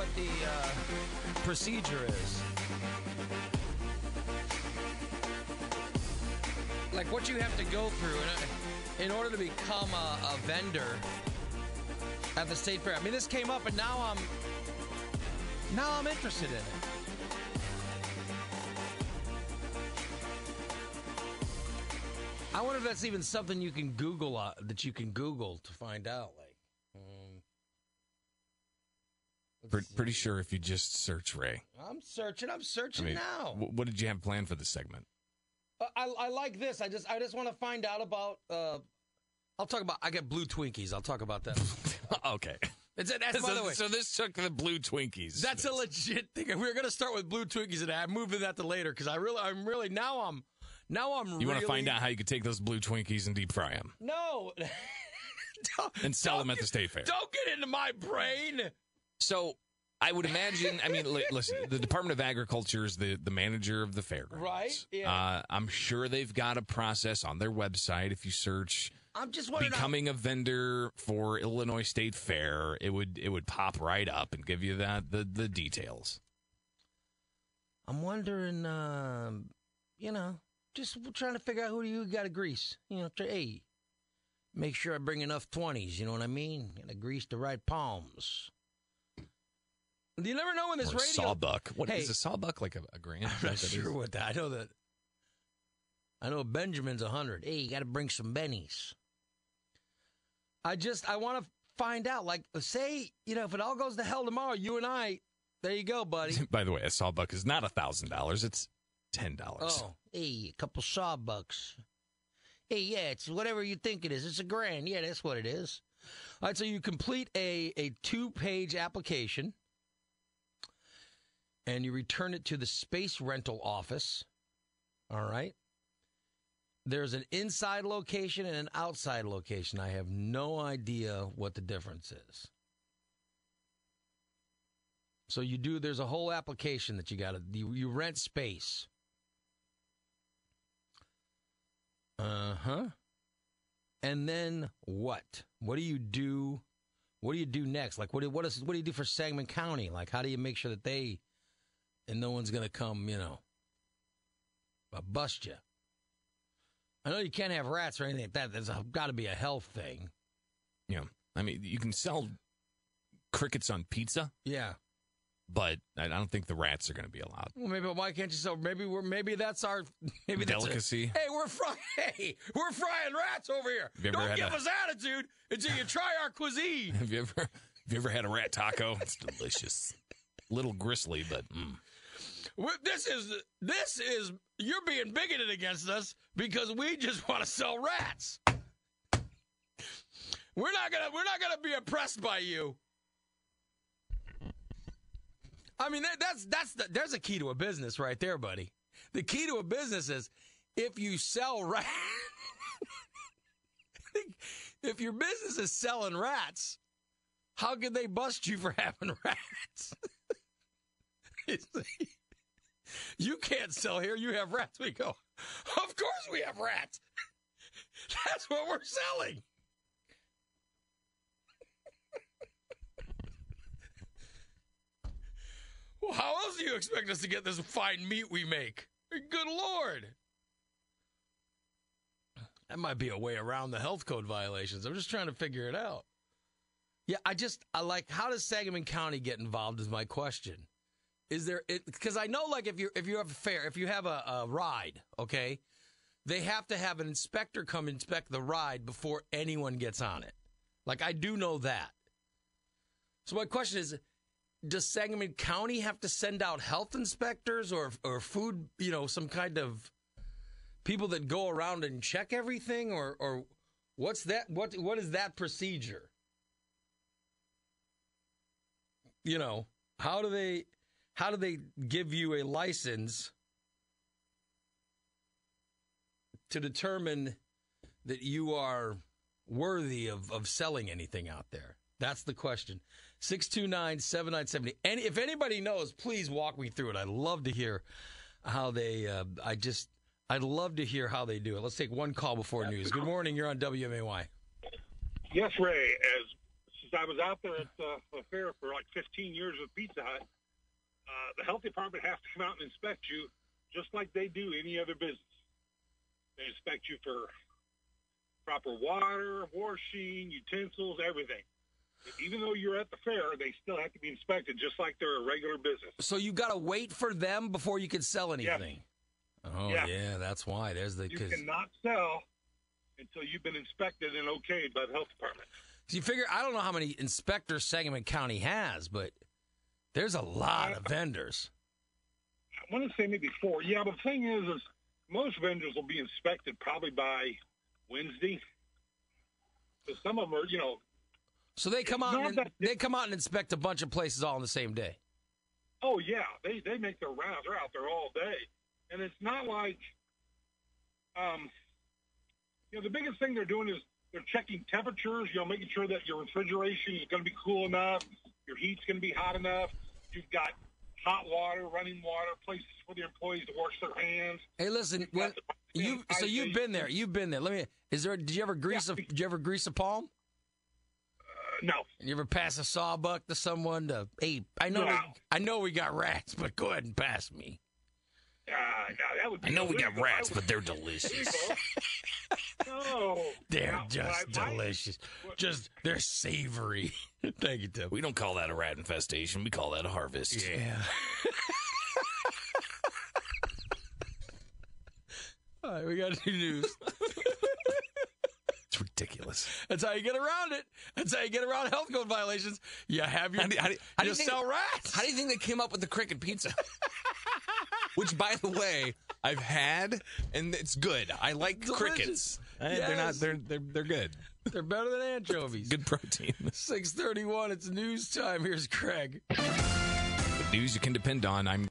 what the uh, procedure is. Like what you have to go through in, in order to become a, a vendor at the state fair. I mean, this came up, and now I'm now I'm interested in it. I wonder if that's even something you can Google uh, that you can Google to find out. Like, um, let's Pre- pretty sure if you just search Ray. I'm searching. I'm I searching mean, now. wh- what did you have planned for this segment? Uh, I, I like this. I just I just want to find out about. Uh, I'll talk about. I get blue Twinkies. I'll talk about that. okay. It's, that's by so, the way. so this took the blue Twinkies. That's a legit thing. We were going to start with blue Twinkies, and I moved to that to later because I really, I'm really now I'm now I'm. You really, want to find out how you could take those blue Twinkies and deep fry them No. And sell them at the state fair. Don't get into my brain. So I would imagine. I mean, li- listen, the Department of Agriculture is the the manager of the fairgrounds, Right, yeah. Uh, I'm sure they've got a process on their website. If you search I'm just wondering. becoming a vendor for Illinois State Fair, it would it would pop right up and give you that the the details. I'm wondering. Um, you know, just trying to figure out who you got to grease. You know, to, hey, make sure I bring enough twenties. You know what I mean? Got to grease the right palms. Do you never know when this or radio. sawbuck. What is Hey. a sawbuck like a, a grand? I'm not that what it sure what that. I know that. I know Benjamin's a hundred. Hey, you got to bring some bennies. I just I want to find out. Like, say you know, if it all goes to hell tomorrow, you and I, there you go, buddy. By the way, a sawbuck is not a thousand dollars; it's ten dollars. Oh, hey, a couple sawbucks. Hey, yeah, it's whatever you think it is. It's a grand. Yeah, that's what it is. All right, so you complete a, a two page application and you return it to the space rental office. All right. There's an inside location and an outside location. I have no idea what the difference is. So you do. There's a whole application that you got to. You, you rent space. Uh huh. And then what? What do you do? What do you do next? Like what? do- What is? What do you do for Sangamon County? Like how do you make sure that they and no one's gonna come? You know, uh, bust you. I know you can't have rats or anything like that. There's got to be a health thing. Yeah, I mean, you can sell crickets on pizza, Yeah. but I don't think the rats are going to be allowed. Well, maybe why can't you sell? Maybe we're maybe that's our maybe that's a- Delicacy. hey, we're frying. Hey, we're frying rats over here. Have you ever Don't give a- us attitude until you try our cuisine. Have you ever have you ever had a rat taco? It's delicious. Little gristly, but mm. This is this is you're being bigoted against us because we just want to sell rats. We're not gonna we're not gonna be impressed by you. I mean that, that's that's the, there's a key to a business right there, buddy. The key to a business is if you sell rats. if your business is selling rats, how can they bust you for having rats? Can't sell here. You have rats. We go, of course we have rats. That's what we're selling. well, how else do you expect us to get this fine meat we make? Good Lord. That might be a way around the health code violations. I'm just trying to figure it out. Yeah, I just, I like, how does Sangamon County get involved is my question. Is there it because I know like if you if you have a fair if you have a, a ride okay they have to have an inspector come inspect the ride before anyone gets on it. Like I do know that. So my question is does Sangamon County have to send out health inspectors or or food you know some kind of people that go around and check everything? Or or what's that what what is that procedure? You know how do they how do they give you a license to determine that you are worthy of, of selling anything out there? That's the question. 629 7970. And if anybody knows, please walk me through it. I'd love to hear how they, uh, I just, I'd love to hear how they do it. Let's take one call before news. Good morning. You're on WMAY. Yes, Ray. As since I was out there at uh, a fair for like 15 years with Pizza Hut. Uh, the health department has to come out and inspect you just like they do any other business. They inspect you for proper water, washing, utensils, everything. Even though you're at the fair, they still have to be inspected just like they're a regular business. So you've got to wait for them before you can sell anything. Oh Yeah. yeah, that's why. There's the You because cannot sell until you've been inspected and okayed by the health department. So you figure I don't know how many inspectors Sangamon County has, but there's a lot of vendors. I want to say maybe four. Yeah, but the thing is, is most vendors will be inspected probably by Wednesday. Because some of them are, you know, So they come out and that- they come out and inspect a bunch of places all on the same day. oh yeah, they they make their rounds. They're out there all day, and it's not like, um, you know, the biggest thing they're doing is they're checking temperatures. You know, making sure that your refrigeration is going to be cool enough, your heat's going to be hot enough. You've got hot water, running water, places for the employees to wash their hands. Hey, listen, You've when, you so you've been there. You've been there. Let me. Is there? Did you ever grease a? Did you ever grease a palm? Uh, no, You ever pass a sawbuck to someone to? Hey, I know. We, I know we got rats, but go ahead and pass me. uh, no, that would be I know we got rats, but they're delicious. No, They're Now, just what I might- delicious. Just they're savory. Thank you, Tim. We don't call that a rat infestation. We call that a harvest. Yeah. All right, we got new news. It's ridiculous. That's how you get around it. That's how you get around health code violations. You have your How do- how do- how do you you think- sell rats. How do you think they came up with the cricket pizza? Which, by the way, I've had, and it's good. I like crickets. Eh, They're not. Yes. They're they're they're good. They're better than anchovies. Good protein. Six thirty-one. It's news time. Here's Craig. News you can depend on. I'm